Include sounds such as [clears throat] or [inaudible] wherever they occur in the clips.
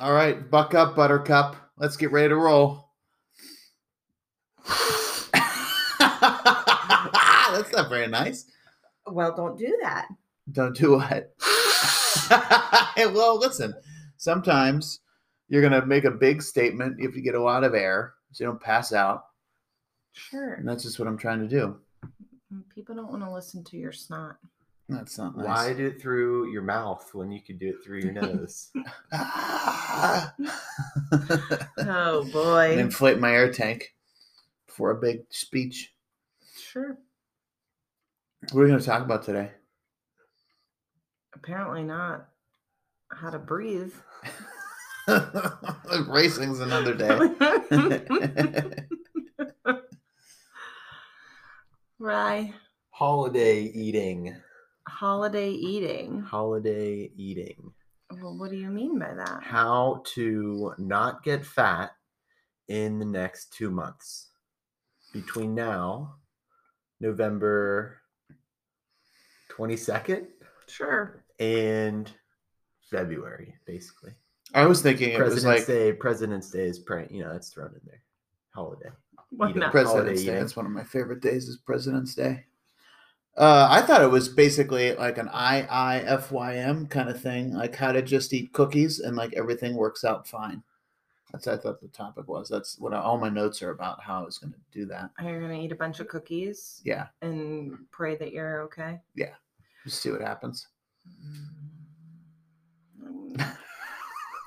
All right, buck up, Buttercup. Let's get ready to roll. [laughs] That's not very nice. Well, don't do that. Don't do what? [laughs] well, listen. Sometimes you're gonna make a big statement if you get a lot of air, so you don't pass out. Sure. And that's just what I'm trying to do. People don't want to listen to your snot. That's not nice. Why do it through your mouth when you could do it through your nose? [laughs] Oh and boy. inflate my air tank for a big speech. Sure. What are we going to talk about today? Apparently not. How to breathe. [laughs] Racing's another day. [laughs] Rye. Holiday eating. Holiday eating. Holiday eating. Well, what do you mean by that? How to not get fat in the next two months. Between now, November 22nd, Sure. and February, basically. I was thinking it was President's like Day. President's Day is, pre- you know, it's thrown in there. Holiday. Why not? President's holiday Day. eating. That's one of my favorite days. Is President's Day. Uh, I thought it was basically like an IIFYM kind of thing, like how to just eat cookies and like everything works out fine. That's what I thought the topic was. That's what I, all my notes are about. How I was going to do that. You're you gonna eat a bunch of cookies Yeah, and pray that you're okay? Yeah. Just see what happens. Mm.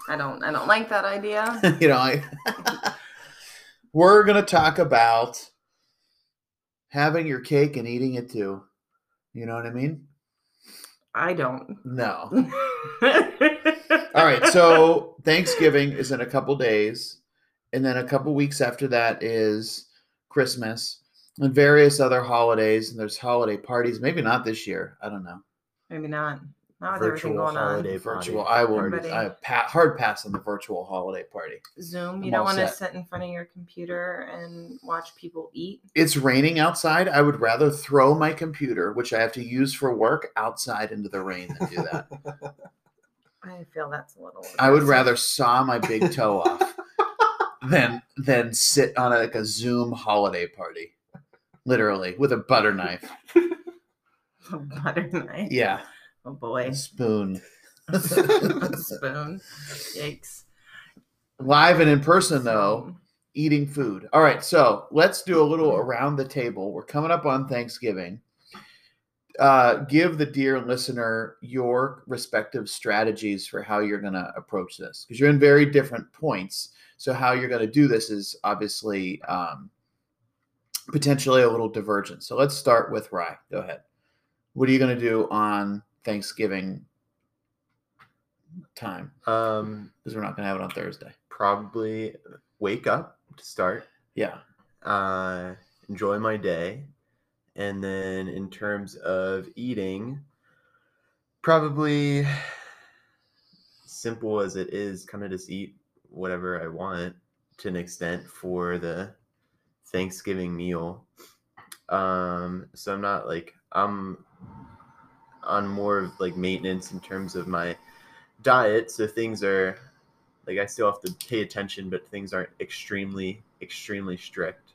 I don't. I don't like that idea. [laughs] you know, I [laughs] we're going to talk about having your cake and eating it too. You know what I mean? I don't. No. [laughs] All right, so Thanksgiving is in a couple days, and then a couple weeks after that is Christmas and various other holidays. And there's holiday parties. Maybe not this year. I don't know. maybe not. Not with everything Virtual going on. holiday Virtual. I will. Everybody- I pa- hard pass on the virtual holiday party. Zoom. I'm You don't all want to set. sit in front of your computer and watch people eat. It's raining outside. I would rather throw my computer, which I have to use for work, outside into the rain than do that. [laughs] I feel that's a little. I would rather saw my big toe off [laughs] than than sit on a, like a Zoom holiday party, literally with a butter knife. [laughs] A butter knife. Yeah, Oh boy. spoon. [laughs] Spoon. Yikes. Live and in person though, eating food. All right, so let's do a little around the table. We're coming up on Thanksgiving. Uh, give the dear listener your respective strategies for how you're going to approach this because you're in very different points. So, how you're going to do this is obviously um, potentially a little divergent. So, let's start with Rye. Go ahead. What are you going to do on Thanksgiving time? Um, Because we're not going to have it on Thursday. probably wake up to start. Yeah. uh, enjoy my day. And then in terms of eating, probably simple as it is, kind of just eat whatever I want to an extent for the Thanksgiving meal. Um, so I'm not like I'm on more of like maintenance in terms of my diet. So things are like I still have to pay attention, but things aren't extremely, extremely strict.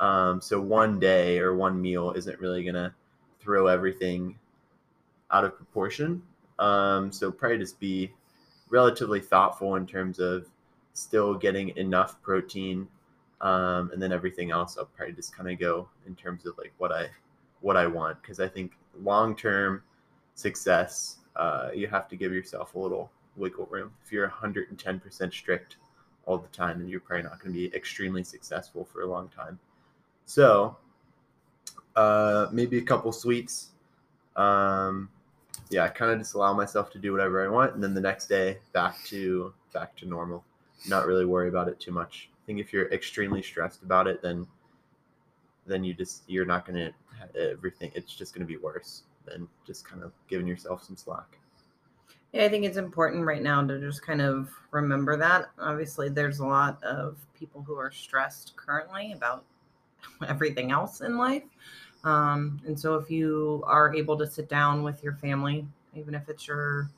Um, so one day or one meal isn't really gonna throw everything out of proportion. Um, so probably just be relatively thoughtful in terms of still getting enough protein, um, and then everything else I'll probably just kind of go in terms of like what I what I want because I think long term success uh, you have to give yourself a little wiggle room. If you're 110% strict all the time, then you're probably not going to be extremely successful for a long time. So, uh, maybe a couple sweets. Um, yeah, I kind of just allow myself to do whatever I want, and then the next day back to back to normal. Not really worry about it too much. I think if you're extremely stressed about it, then then you just you're not going to everything. It's just going to be worse than just kind of giving yourself some slack. Yeah, I think it's important right now to just kind of remember that. Obviously, there's a lot of people who are stressed currently about [laughs] everything else in life. Um, and so, if you are able to sit down with your family, even if it's your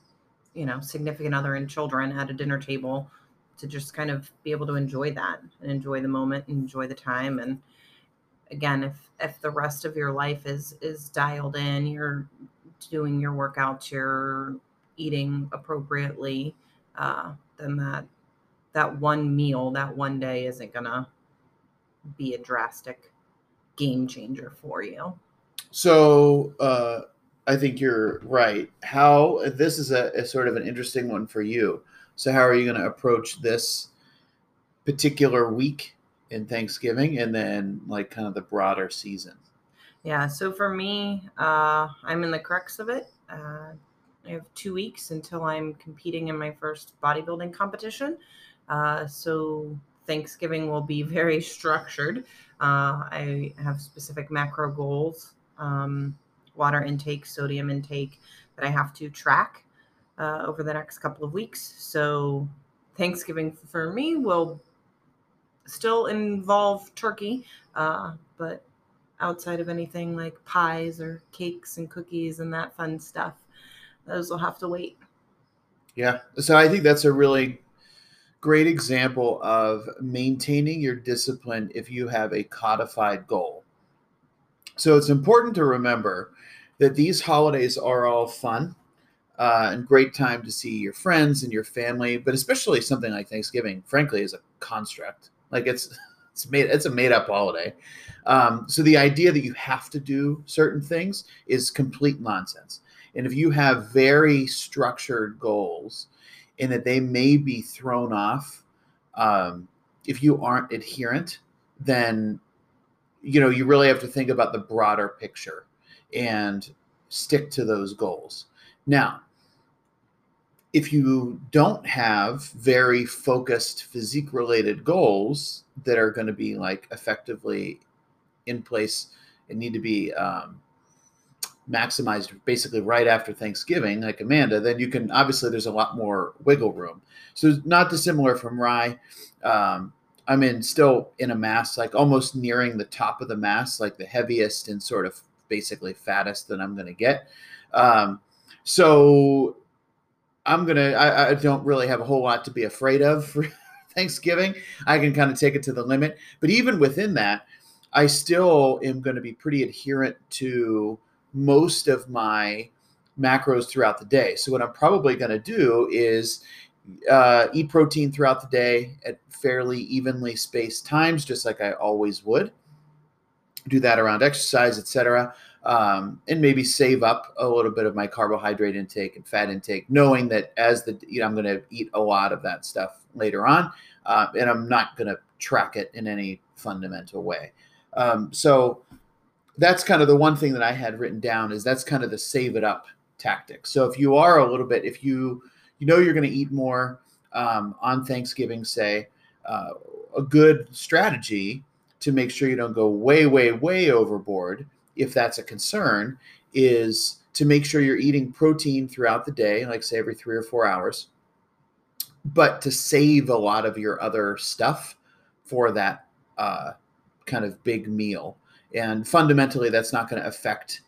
you know, significant other and children at a dinner table to just kind of be able to enjoy that and enjoy the moment and enjoy the time and again if if the rest of your life is is dialed in you're doing your workouts you're eating appropriately uh, then that that one meal that one day isn't gonna be a drastic game changer for you So uh, I think you're right. How this is a, a sort of an interesting one for you. So how are you going to approach this particular week in Thanksgiving, and then like kind of the broader season? Yeah, so for me, uh, I'm in the crux of it. Uh, I have two weeks until I'm competing in my first bodybuilding competition. Uh, so Thanksgiving will be [laughs] very structured. Uh, I have specific macro goals, um, water intake, sodium intake that I have to track uh, over the next couple of weeks. So Thanksgiving for me will still involve turkey, uh, but outside of anything like pies or cakes and cookies and that fun stuff. Those will have to wait. Yeah. So I think that's a really great example of maintaining your discipline if you have a codified goal. So it's important to remember that these holidays are all fun uh, and great time to see your friends and your family, but especially something like Thanksgiving, frankly, is a construct. Like it's it's made it's a made up holiday. Um, so the idea that you have to do certain things is complete nonsense. And if you have very structured goals, and that they may be thrown off um, if you aren't adherent, then you know you really have to think about the broader picture and stick to those goals. Now, if you don't have very focused physique related goals that are going to be like effectively in place and need to be um, maximized basically right after Thanksgiving, like Amanda, then you can obviously there's a lot more wiggle room. So not dissimilar from Rye. Um, I'm in still in a mass, like almost nearing the top of the mass, like the heaviest and sort of basically fattest that I'm going to get. Um, so I'm gonna. I, I don't really have a whole lot to be afraid of for [laughs] Thanksgiving. I can kind of take it to the limit, but even within that, I still am going to be pretty adherent to most of my macros throughout the day. So what I'm probably going to do is uh, eat protein throughout the day at fairly evenly spaced times, just like I always would. Do that around exercise, etc., um, and maybe save up a little bit of my carbohydrate intake and fat intake, knowing that as the you know I'm going to eat a lot of that stuff later on, uh, and I'm not going to track it in any fundamental way. Um, so that's kind of the one thing that I had written down is that's kind of the save it up tactic. So if you are a little bit, if you you know you're going to eat more um, on Thanksgiving, say uh, a good strategy to make sure you don't go way, way, way overboard, if that's a concern, is to make sure you're eating protein throughout the day, like say every three or four hours, but to save a lot of your other stuff for that uh, kind of big meal. And fundamentally, that's not going to affect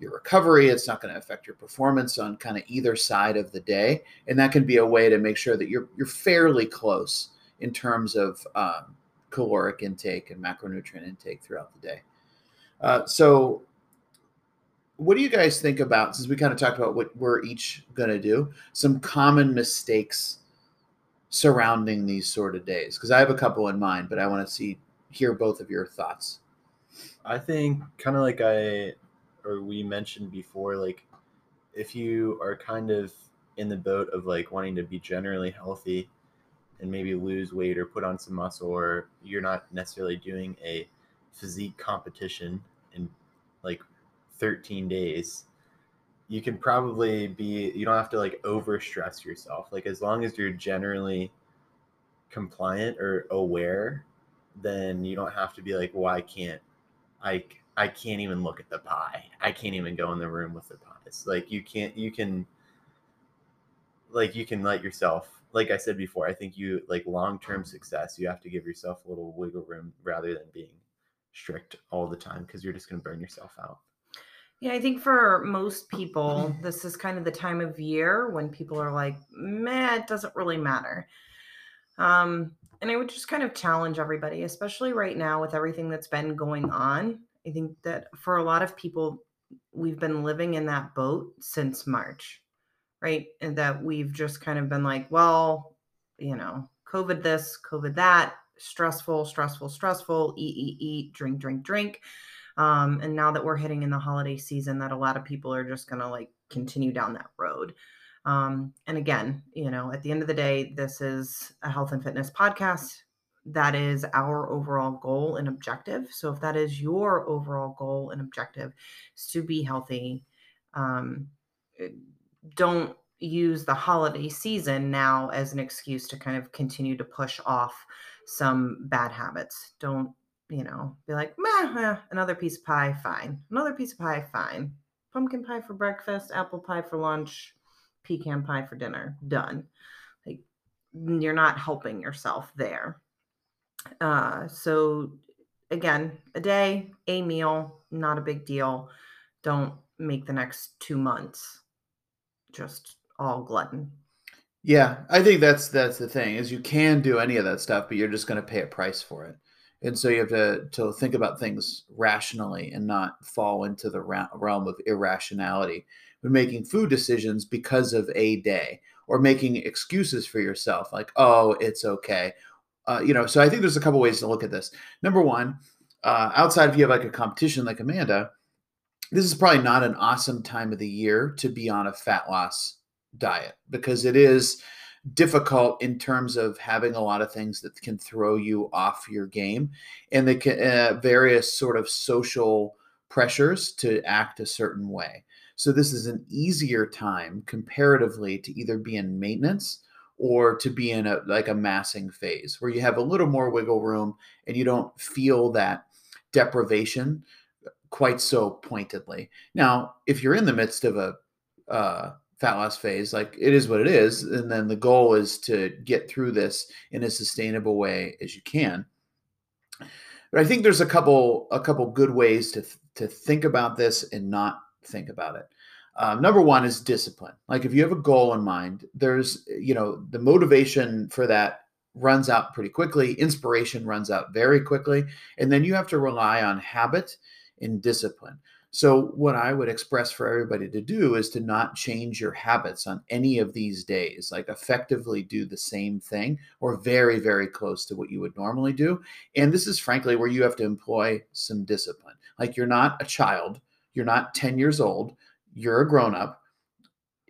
your recovery. It's not going to affect your performance on kind of either side of the day. And that can be a way to make sure that you're you're fairly close in terms of um, caloric intake and macronutrient intake throughout the day. Uh, so, what do you guys think about? Since we kind of talked about what we're each going to do, some common mistakes surrounding these sort of days. Because I have a couple in mind, but I want to see hear both of your thoughts. I think kind of like I or we mentioned before, like if you are kind of in the boat of like wanting to be generally healthy and maybe lose weight or put on some muscle, or you're not necessarily doing a physique competition in like 13 days, you can probably be, you don't have to like over stress yourself. Like as long as you're generally compliant or aware, then you don't have to be like, well, I can't I I can't even look at the pie. I can't even go in the room with the pies. Like you can't you can like you can let yourself like I said before, I think you like long-term mm. success, you have to give yourself a little wiggle room rather than being strict all the time because you're just going to burn yourself out. Yeah, I think for most people, this is kind of the time of year when people are like, meh, it doesn't really matter. Um, and I would just kind of challenge everybody, especially right now with everything that's been going on. I think that for a lot of people, we've been living in that boat since March, right? And that we've just kind of been like, well, you know, COVID this, COVID that, stressful, stressful, stressful, eat, eat, eat, drink, drink, drink. Um, and now that we're hitting in the holiday season, that a lot of people are just going to like continue down that road. Um, and again, you know, at the end of the day, this is a health and fitness podcast. That is our overall goal and objective. So if that is your overall goal and objective, is to be healthy, um, eh, don't use the holiday season now as an excuse to kind of continue to push off some bad habits. Don't you know, be like, meh, another piece of pie, fine. Another piece of pie, fine. Pumpkin pie for breakfast, apple pie for lunch, pecan pie for dinner. Done. Like you're not helping yourself there. Uh, so again, a day, a meal, not a big deal. Don't make the next two months just all glutton. Yeah, I think that's that's the thing is you can do any of that stuff, but you're just going to pay a price for it. And so you have to to think about things rationally and not fall into the realm of irrationality when making food decisions because of a day or making excuses for yourself like oh it's okay. Uh, you know so i think there's a couple ways to look at this. Number one uh, outside if you have like a competition like amanda this is probably not an awesome time of the year to be on a fat loss diet because it is difficult in terms of having a lot of things that can throw you off your game and the uh, various sort of social pressures to act a certain way. So this is an easier time comparatively to either be in maintenance or to be in a like a massing phase where you have a little more wiggle room and you don't feel that deprivation quite so pointedly. Now, if you're in the midst of a uh, fat loss phase like it is what it is and then the goal is to get through this in a sustainable way as you can. But i think there's a couple a couple good ways to to think about this and not think about it. Um, number one is discipline. Like if you have a goal in mind there's you know the motivation for that runs out pretty quickly inspiration runs out very quickly and then you have to rely on habit and discipline so, what I would express for everybody to do is to not change your habits on any of these days, like effectively do the same thing or very, very close to what you would normally do. And this is frankly where you have to employ some discipline. Like, you're not a child, you're not 10 years old, you're a grown up.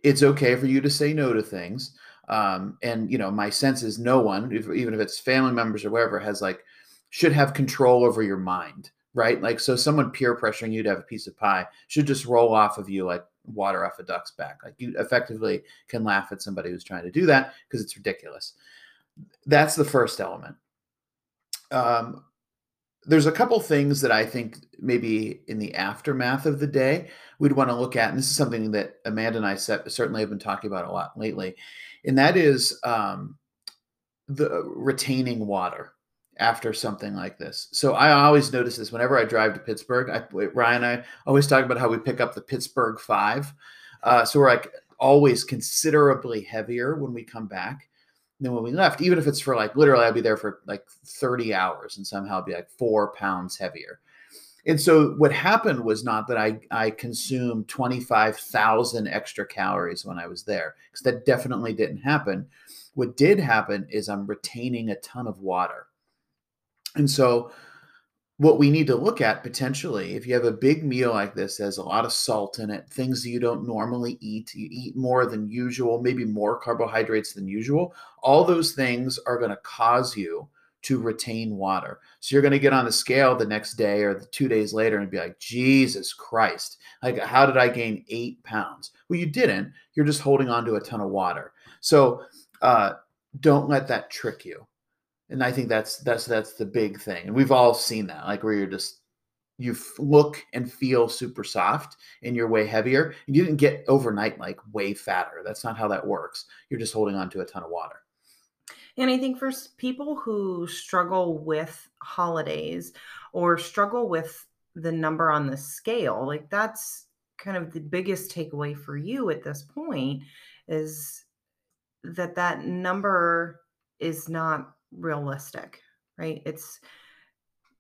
It's okay for you to say no to things. Um, and, you know, my sense is no one, if, even if it's family members or whatever, has like, should have control over your mind right? Like, so someone peer pressuring you to have a piece of pie should just roll off of you like water off a duck's back. Like, you effectively can laugh at somebody who's trying to do that because it's ridiculous. That's the first element. Um, there's a couple things that I think maybe in the aftermath of the day we'd want to look at, and this is something that Amanda and I certainly have been talking about a lot lately, and that is um, the retaining water after something like this. So I always notice this whenever I drive to Pittsburgh. I, Ryan and I always talk about how we pick up the Pittsburgh Five. Uh, so we're like always considerably heavier when we come back than when we left. Even if it's for like literally, I'll be there for like 30 hours and somehow I'll be like four pounds heavier. And so what happened was not that I, I consumed 25,000 extra calories when I was there, because that definitely didn't happen. What did happen is I'm retaining a ton of water. And so, what we need to look at potentially, if you have a big meal like this, has a lot of salt in it, things that you don't normally eat, you eat more than usual, maybe more carbohydrates than usual, all those things are going to cause you to retain water. So you're going to get on the scale the next day or the two days later and be like, Jesus Christ, like, how did I gain eight pounds? Well, you didn't. You're just holding on to a ton of water. So uh, don't let that trick you and I think that's that's that's the big thing. And we've all seen that, like where you're just you look and feel super soft and you're way heavier. You didn't get overnight like way fatter. That's not how that works. You're just holding on to a ton of water. And I think for people who struggle with holidays or struggle with the number on the scale, like that's kind of the biggest takeaway for you at this point is that that number is not realistic, right? It's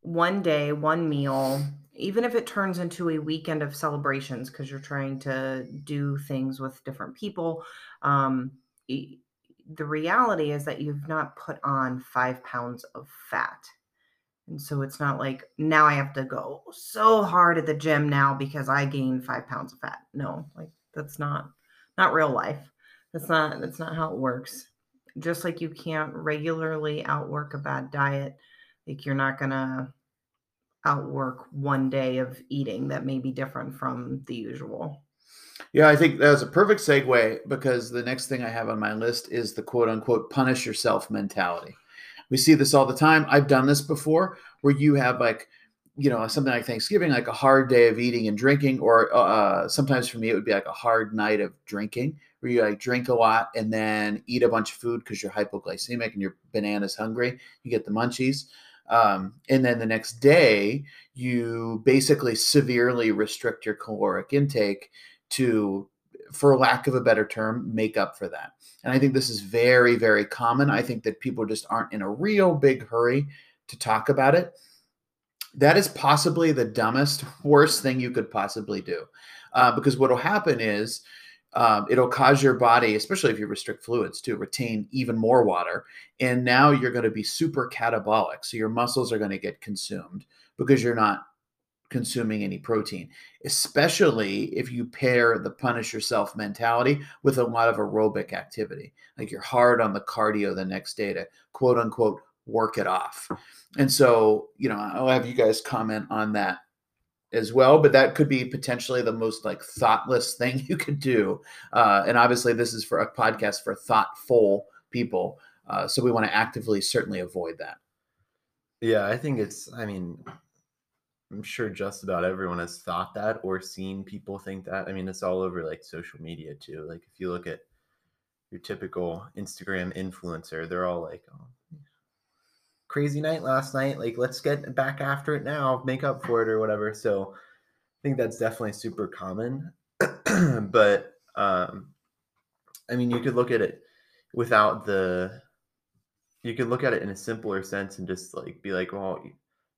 one day, one meal, even if it turns into a weekend of celebrations because you're trying to do things with different people. Um, the reality is that you've not put on five pounds of fat. And so it's not like now I have to go so hard at the gym now because I gained five pounds of fat. No, like that's not not real life. That's not that's not how it works. Just like you can't regularly outwork a bad diet, like you're not gonna outwork one day of eating that may be different from the usual. Yeah, I think that's a perfect segue because the next thing I have on my list is the quote unquote punish yourself mentality. We see this all the time. I've done this before where you have like, you know, something like Thanksgiving, like a hard day of eating and drinking, or uh, sometimes for me, it would be like a hard night of drinking where you like drink a lot and then eat a bunch of food because you're hypoglycemic and you're bananas hungry. You get the munchies. Um, and then the next day, you basically severely restrict your caloric intake to, for lack of a better term, make up for that. And I think this is very, very common. I think that people just aren't in a real big hurry to talk about it. That is possibly the dumbest, [laughs] worst thing you could possibly do. Uh, because what will happen is um, it'll cause your body, especially if you restrict fluids, to retain even more water. And now you're going to be super catabolic. So your muscles are going to get consumed because you're not consuming any protein, especially if you pair the punish yourself mentality with a lot of aerobic activity. Like you're hard on the cardio the next day to quote unquote work it off. And so, you know, I'll have you guys comment on that as well but that could be potentially the most like thoughtless [laughs] thing you could do. Uh, and obviously this is for a podcast for thoughtful people. Uh, so we want to actively certainly avoid that. Yeah i think it's i mean i'm sure just about everyone has thought that or seen people think that. I mean it's all over like social media too. Like if you look at your typical instagram influencer they're all like oh, crazy night last night. Like, let's get back after it now, make up for it or whatever. So I think that's definitely super common. [clears throat] but um, I mean, you could look at it without the, you could look at it in a simpler sense and just like be like, well,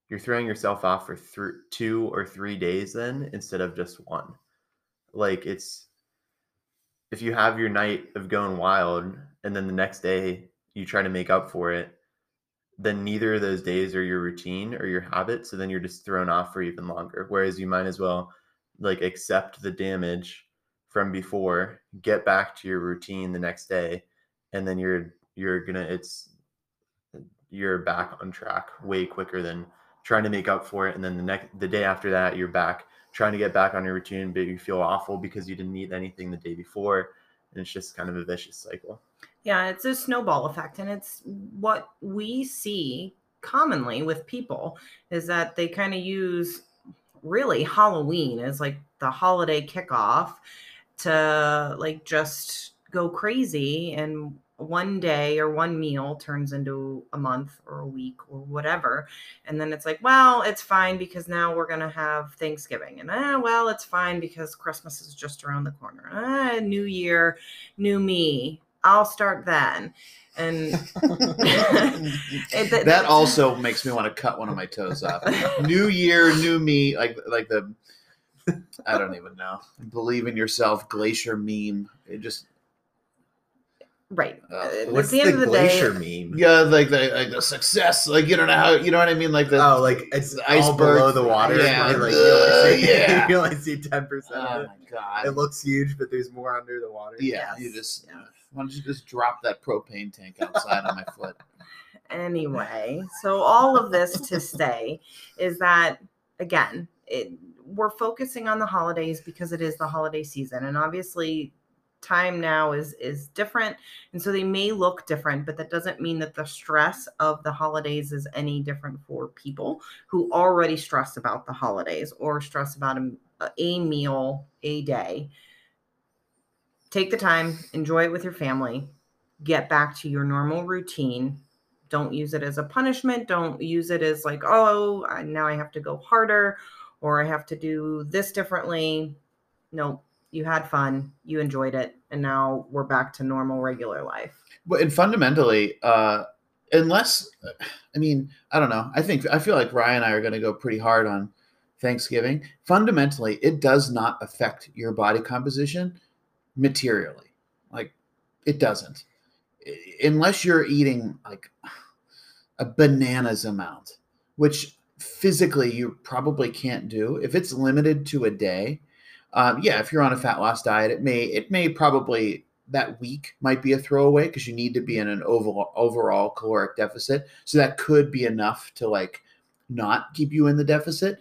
you're throwing yourself off for th- two or three days then instead of just one. Like, it's, if you have your night of going wild and then the next day you try to make up for it then neither of those days are your routine or your habit. So then you're just thrown off for even longer. Whereas you might as well like accept the damage from before, get back to your routine the next day, and then you're you're gonna it's you're back on track way quicker than trying to make up for it. And then the next the day after that, you're back trying to get back on your routine, but you feel awful because you didn't eat anything the day before. And it's just kind of a vicious cycle. Yeah, it's a snowball effect. And it's what we see commonly with people is that they kind of use really Halloween as like the holiday kickoff to like just go crazy and one day or one meal turns into a month or a week or whatever. And then it's like well it's fine because now we're going to have thanksgiving. And ah well it's fine because christmas is just around the corner. Ah new year new me I'll start then. And [laughs] it, that also makes me want to cut one of my toes off. [laughs] new year, new me, like like the I don't even know. Believe in yourself, glacier meme. It just Right. Uh, what's the, the, the glacier day, meme? Yeah, like the like the success. Like you don't know how you know what I mean. Like the oh, like it's the iceberg below the water. Yeah, and, like, uh, you, only see, [laughs] yeah. you only see ten percent. Oh of it. my god! It looks huge, but there's more under the water. Yeah, yes. you just yeah. why don't you just drop that propane tank outside on my foot? [laughs] Anyway, so all of this to say is that again, it, we're focusing on the holidays because it is the holiday season, and obviously time now is is different and so they may look different but that doesn't mean that the stress of the holidays is any different for people who already stress about the holidays or stress about a, a meal a day. Take the time enjoy it with your family get back to your normal routine. Don't use it as a punishment don't use it as like oh now i have to go harder or i have to do this differently. Nope, you had fun, you enjoyed it, and now we're back to normal, regular life. But and fundamentally, uh, unless I mean, I don't know. I think I feel like Ryan and I are going to go pretty hard on Thanksgiving. Fundamentally, it does not affect your body composition materially. Like it doesn't. Unless you're eating like a bananas amount, which physically you probably can't do. If it's limited to a day, um, yeah, if you're on a fat loss diet, it may it may probably that week might be a throwaway because you need to be in an overall overall caloric deficit. So that could be enough to like not keep you in the deficit.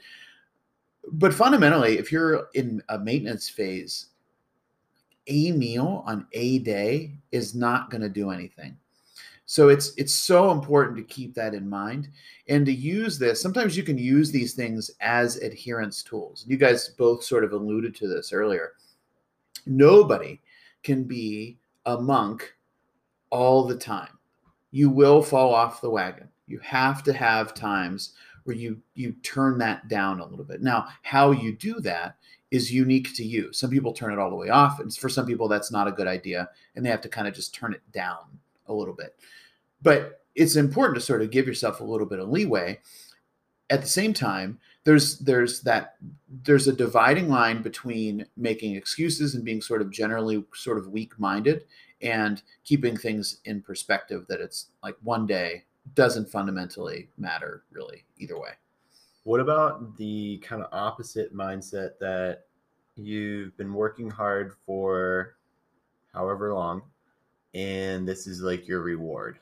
But fundamentally, if you're in a maintenance phase, a meal on a day is not going to do anything. So it's it's so important to keep that in mind and to use this. Sometimes you can use these things as adherence tools. You guys both sort of alluded to this earlier. Nobody can be a monk all the time. You will fall off the wagon. You have to have times where you you turn that down a little bit. Now, how you do that is unique to you. Some people turn it all the way off, and for some people that's not a good idea, and they have to kind of just turn it down a little bit. But it's important to sort of give yourself a little bit of leeway. At the same time, there's there's that there's a dividing line between making excuses and being sort of generally sort of weak-minded and keeping things in perspective that it's like one day doesn't fundamentally matter really either way. What about the kind of opposite mindset that you've been working hard for however long and this is like your reward?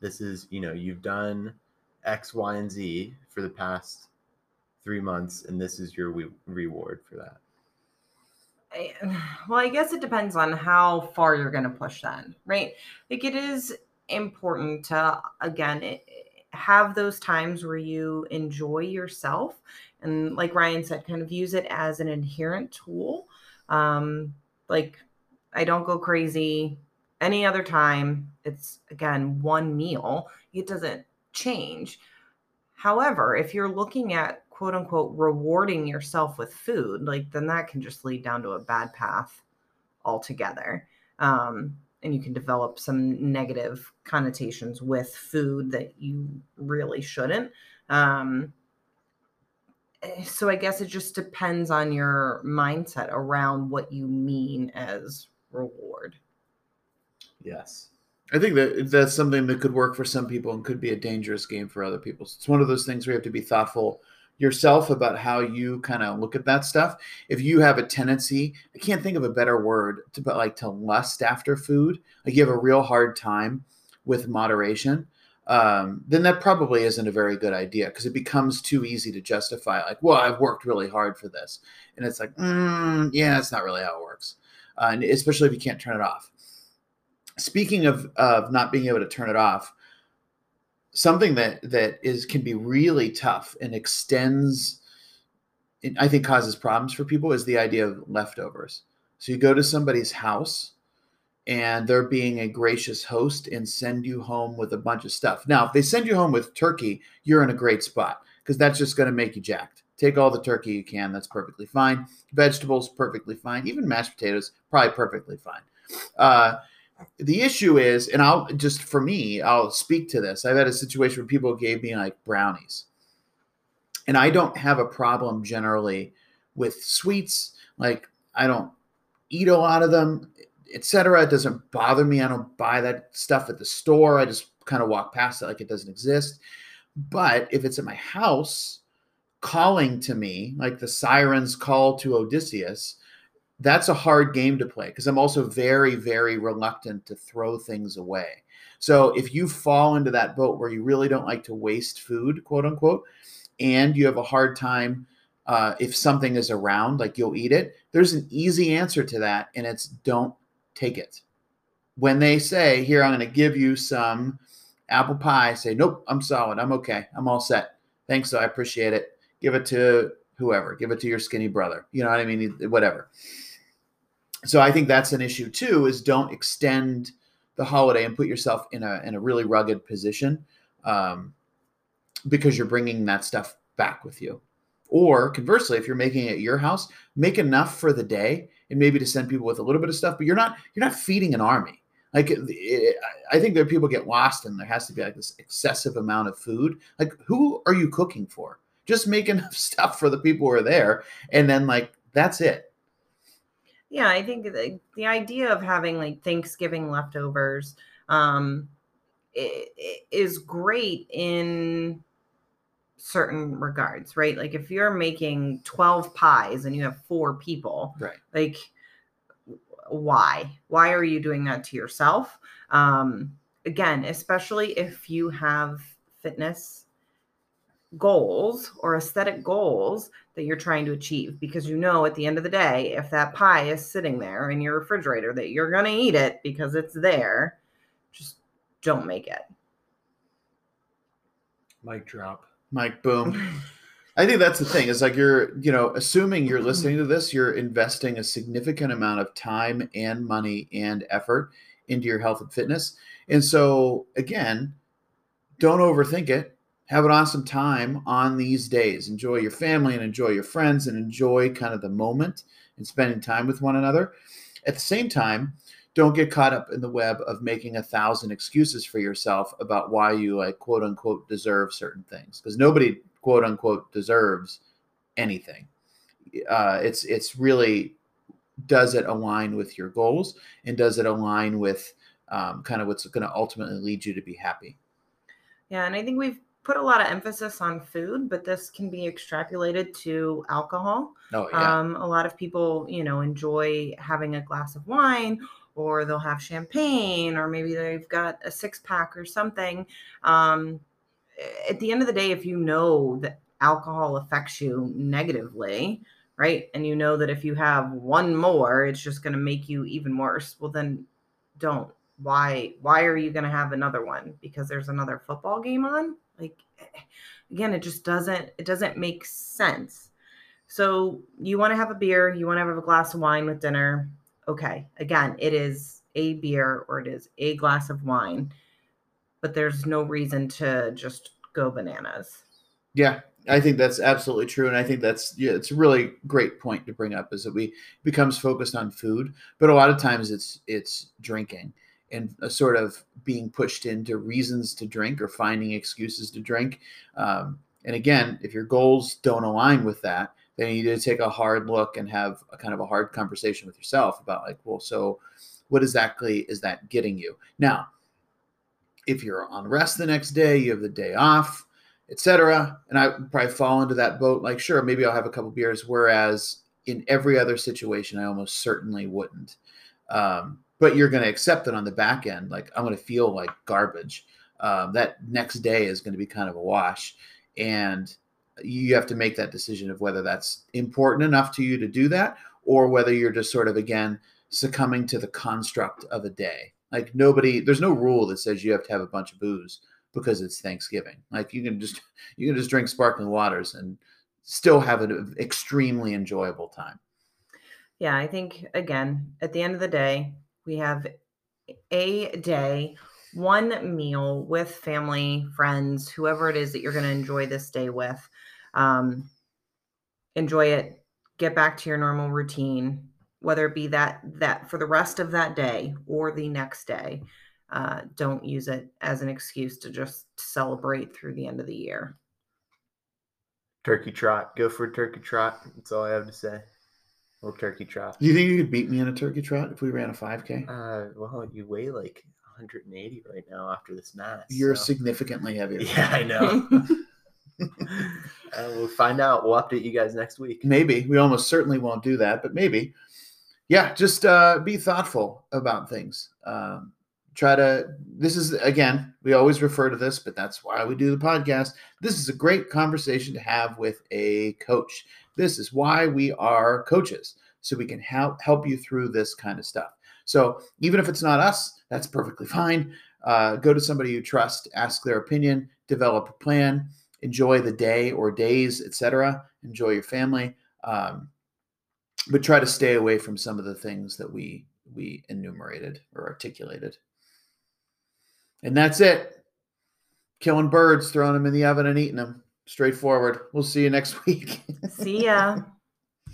This is, you know, you've done X, Y, and Z for the past three months, and this is your re- reward for that. I, [sighs] well, I guess it depends on how far you're going to push that, right? Like it is important to, again, it, have those times where you enjoy yourself and like ryan said kind of use it as an inherent tool um like i don't go crazy any other time it's again one meal it doesn't change. However if you're looking at quote unquote rewarding yourself with food like then that can just lead down to a bad path altogether. Um and you can develop some negative connotations with food that you really shouldn't. Um eh, so i guess it just depends on your mindset around what you mean as reward Yes. I think that that's something that could work for some people and could be a dangerous game for other people. So it's one of those things where you have to be thoughtful yourself about how you kind of look at that stuff. If you have a tendency, I can't think of a better word to but like to lust after food, like you have a real hard time with moderation, um, then that probably isn't a very good idea because it becomes too easy to justify. Like, well, I've worked really hard for this, and it's like, mm, yeah, that's not really how it works, uh, and especially if you can't turn it off speaking of of not being able to turn it off something that that is can be really tough and extends i think causes problems for people is the idea of leftovers. So you go to somebody's house and they're being a gracious host and send you home with a bunch of stuff. Now if they send you home with turkey you're in a great spot because that's just going to make you jacked. Take all the turkey you can that's perfectly fine. Vegetables perfectly fine. Even mashed potatoes probably perfectly fine. Uh, the issue is, and I'll just for me, I'll speak to this. I've had a situation where people gave me like brownies, and I don't have a problem generally with sweets. Like I don't eat a lot of them, etc. It doesn't bother me. I don't buy that stuff at the store. I just kind of walk past it like it doesn't exist. But if it's at my house, calling to me like the sirens call to Odysseus, that's a hard game to play because I'm also very, very reluctant to throw things away. So if you fall into that boat where you really don't like to waste food, quote unquote, and you have a hard time uh, if something is around, like you'll eat it, there's an easy answer to that, and it's don't take it. When they say, Here, I'm going to give you some apple pie, say, Nope, I'm solid. I'm okay. I'm all set. Thanks. I appreciate it. Give it to whoever. Give it to your skinny brother. You know what I mean? Whatever so I think that's an issue too. Is don't extend the holiday and put yourself in a in a really rugged position um, because you're bringing that stuff back with you. Or conversely, if you're making it at your house, make enough for the day and maybe to send people with a little bit of stuff, but you're not you're not feeding an army. Like it, I think that people get lost and there has to be like this excessive amount of food. Like who are you cooking for? Just make [laughs] enough stuff for the people who are there and then like that's it. Yeah, I think the, the idea of having like Thanksgiving leftovers um, it, it is great in certain regards, right? Like if you're making 12 pies and you have four people, right? Like why? Why are you doing that to yourself? Um again, especially if you have fitness goals or aesthetic goals that you're trying to achieve because you know at the end of the day if that pie is sitting there in your refrigerator that you're going to eat it because it's there just don't make it mic drop Mike, boom. [laughs] I think that's the thing. Is like you're, you know, assuming you're [clears throat] listening to this, you're investing a significant amount of time and money and effort into your health and fitness. And so again, don't overthink it. Have an awesome time on these days. Enjoy your family and enjoy your friends and enjoy kind of the moment and spending time with one another. At the same time, don't get caught up in the web of making a thousand excuses for yourself about why you like quote unquote deserve certain things because nobody quote unquote deserves anything uh, it's it's really does it align with your goals and does it align with um, kind of what's going to ultimately lead you to be happy yeah and i think we've put a lot of emphasis on food, but this can be extrapolated to alcohol. Oh, yeah. Um, a lot of people, you know, enjoy having a glass of wine or they'll have champagne or maybe they've got a six pack or something um, at the end of the day if you know that alcohol affects you negatively right and you know that if you have one more it's just going to make you even worse well then don't why why are you going to have another one because there's another football game on like eh, again it just doesn't it doesn't make sense. So you want to have a beer you want to have a glass of wine with dinner. Okay, again, it is a beer or it is a glass of wine, but there's no reason to just go bananas. Yeah, I think that's absolutely true, and I think that's yeah, it's a really great point to bring up is that we becomes focused on food, but a lot of times it's it's drinking and a sort of being pushed into reasons to drink or finding excuses to drink. Um, and again, if your goals don't align with that, then you need to take a hard look and have a kind of a hard conversation with yourself about like, well, so what exactly is that getting you? Now, if you're on rest the next day, you have the day off, etc. And I probably fall into that boat. Like, sure, maybe I'll have a couple beers. Whereas in every other situation, I almost certainly wouldn't. Um, but you're going to accept it on the back end. Like, I'm going to feel like garbage. Um, that next day is going to be kind of a wash. And you have to make that decision of whether that's important enough to you to do that or whether you're just sort of again succumbing to the construct of a day like nobody there's no rule that says you have to have a bunch of booze because it's thanksgiving like you can just you can just drink sparkling waters and still have an extremely enjoyable time yeah i think again at the end of the day we have a day one meal with family friends whoever it is that you're going to enjoy this day with. Um, enjoy it. Get back to your normal routine whether it be that that for the rest of that day or the next day. Uh, don't use it as an excuse to just celebrate through the end of the year. Turkey trot. Go for a turkey trot. That's all i have to say little turkey trot do you think you could beat me in a turkey trot if we ran a 5k uh well you weigh like 180 right now after this match you're so. significantly heavier [laughs] yeah i know [laughs] uh, we'll find out. We'll update you guys next week. Maybe we almost certainly won't do that, but maybe. Yeah, just uh, be thoughtful about things. Um, try to. This is again, we always refer to this, but that's why we do the podcast. This is a great conversation to have with a coach. This is why we are coaches, so we can help help you through this kind of stuff. So even if it's not us, that's perfectly fine. Uh, go to somebody you trust, ask their opinion, develop a plan enjoy the day or days, etc. Enjoy your family, um, but try to stay away from some of the things that we we enumerated or articulated. And that's it. Killing birds, throwing them in the oven, and eating them. straightforward. We'll see you next [laughs] week. See ya.